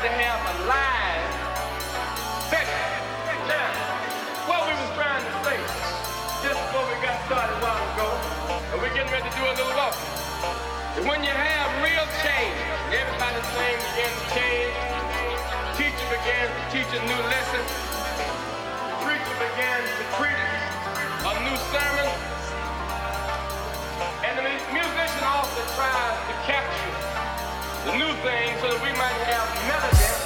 to have a live session. Now, what we was trying to say, just before we got started a while ago, and we're getting ready to do a little walking. And when you have real change, everybody's thing begins to change. Teacher began to teach a new lesson. Preacher began to preach a new sermon. And the musician also tries to capture new thing so that we might have melody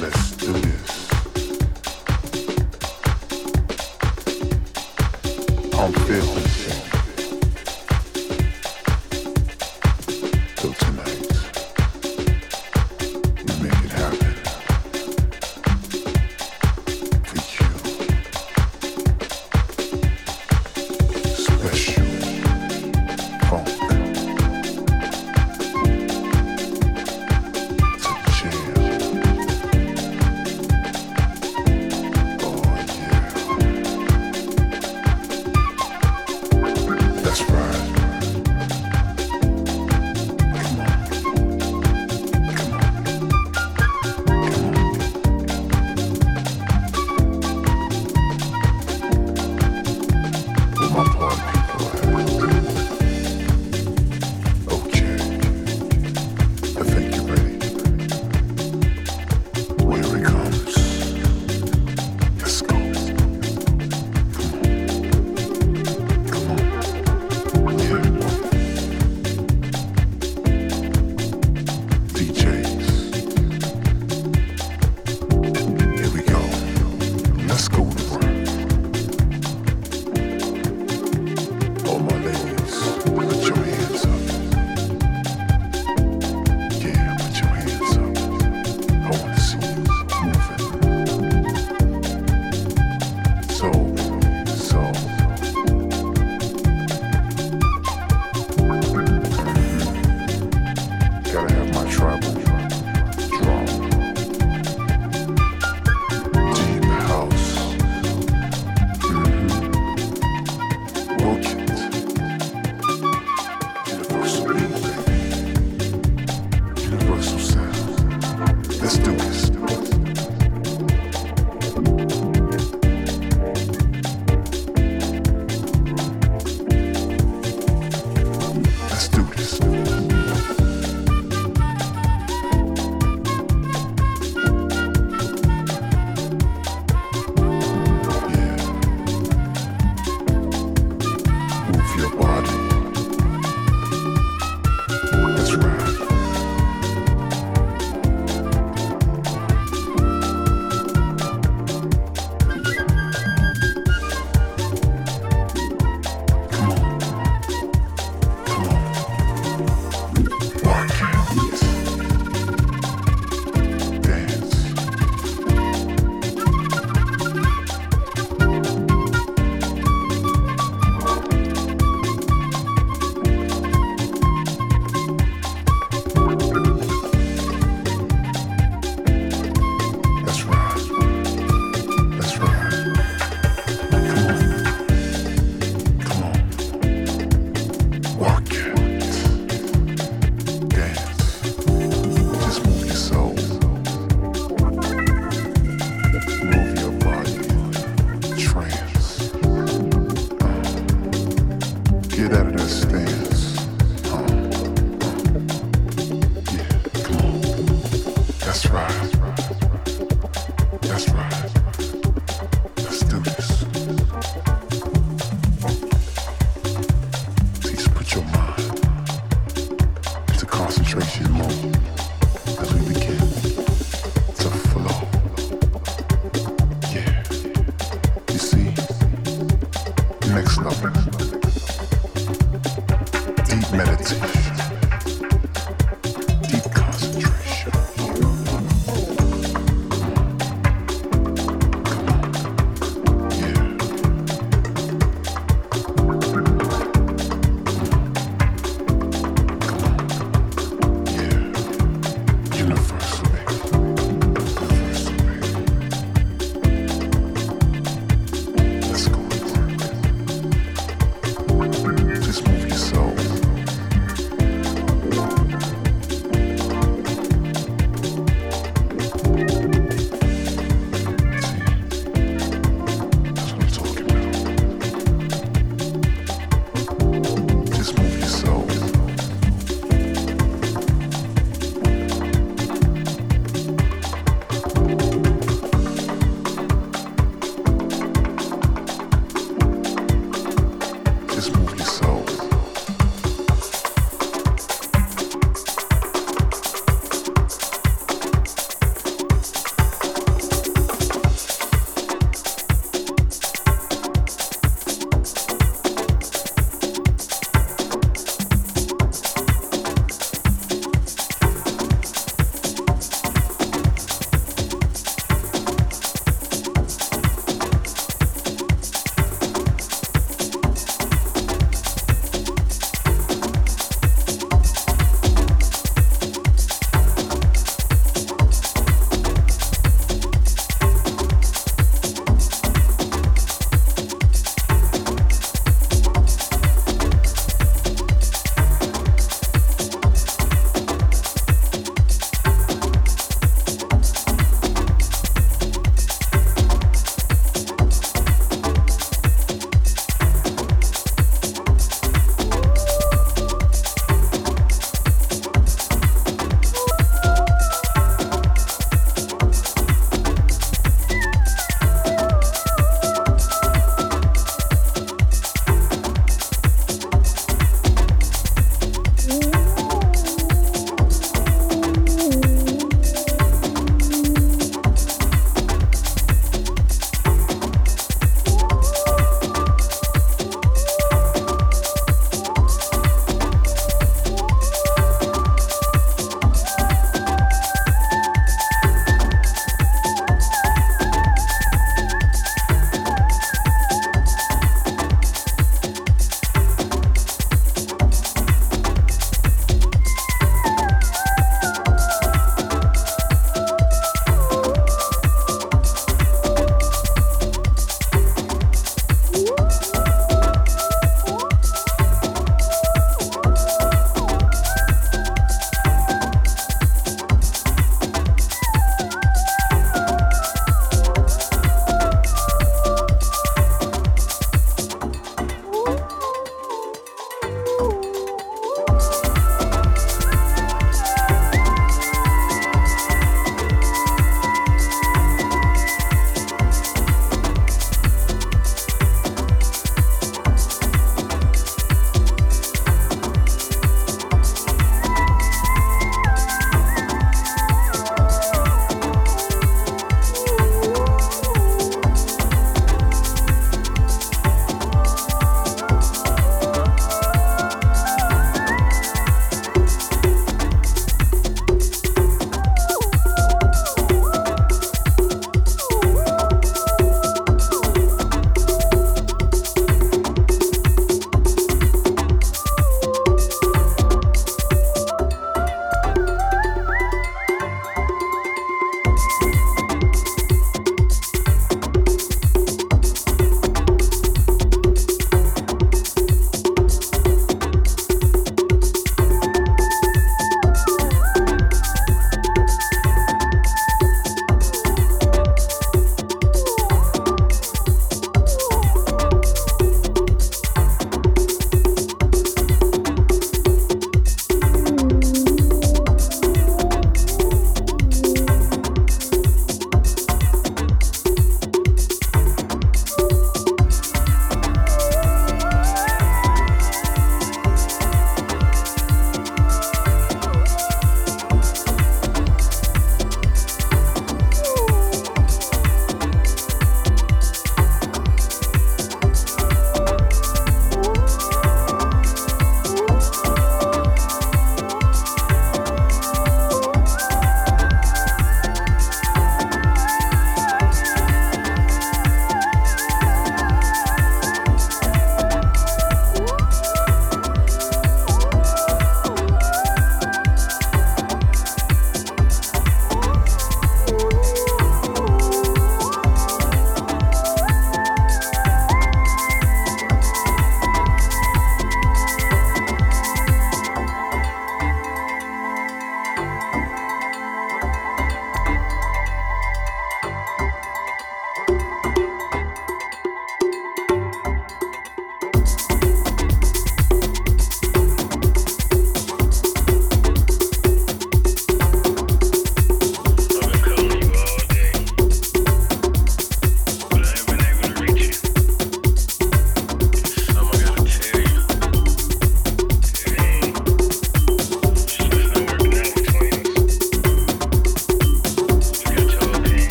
darkness to you. Deep concentration.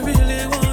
really want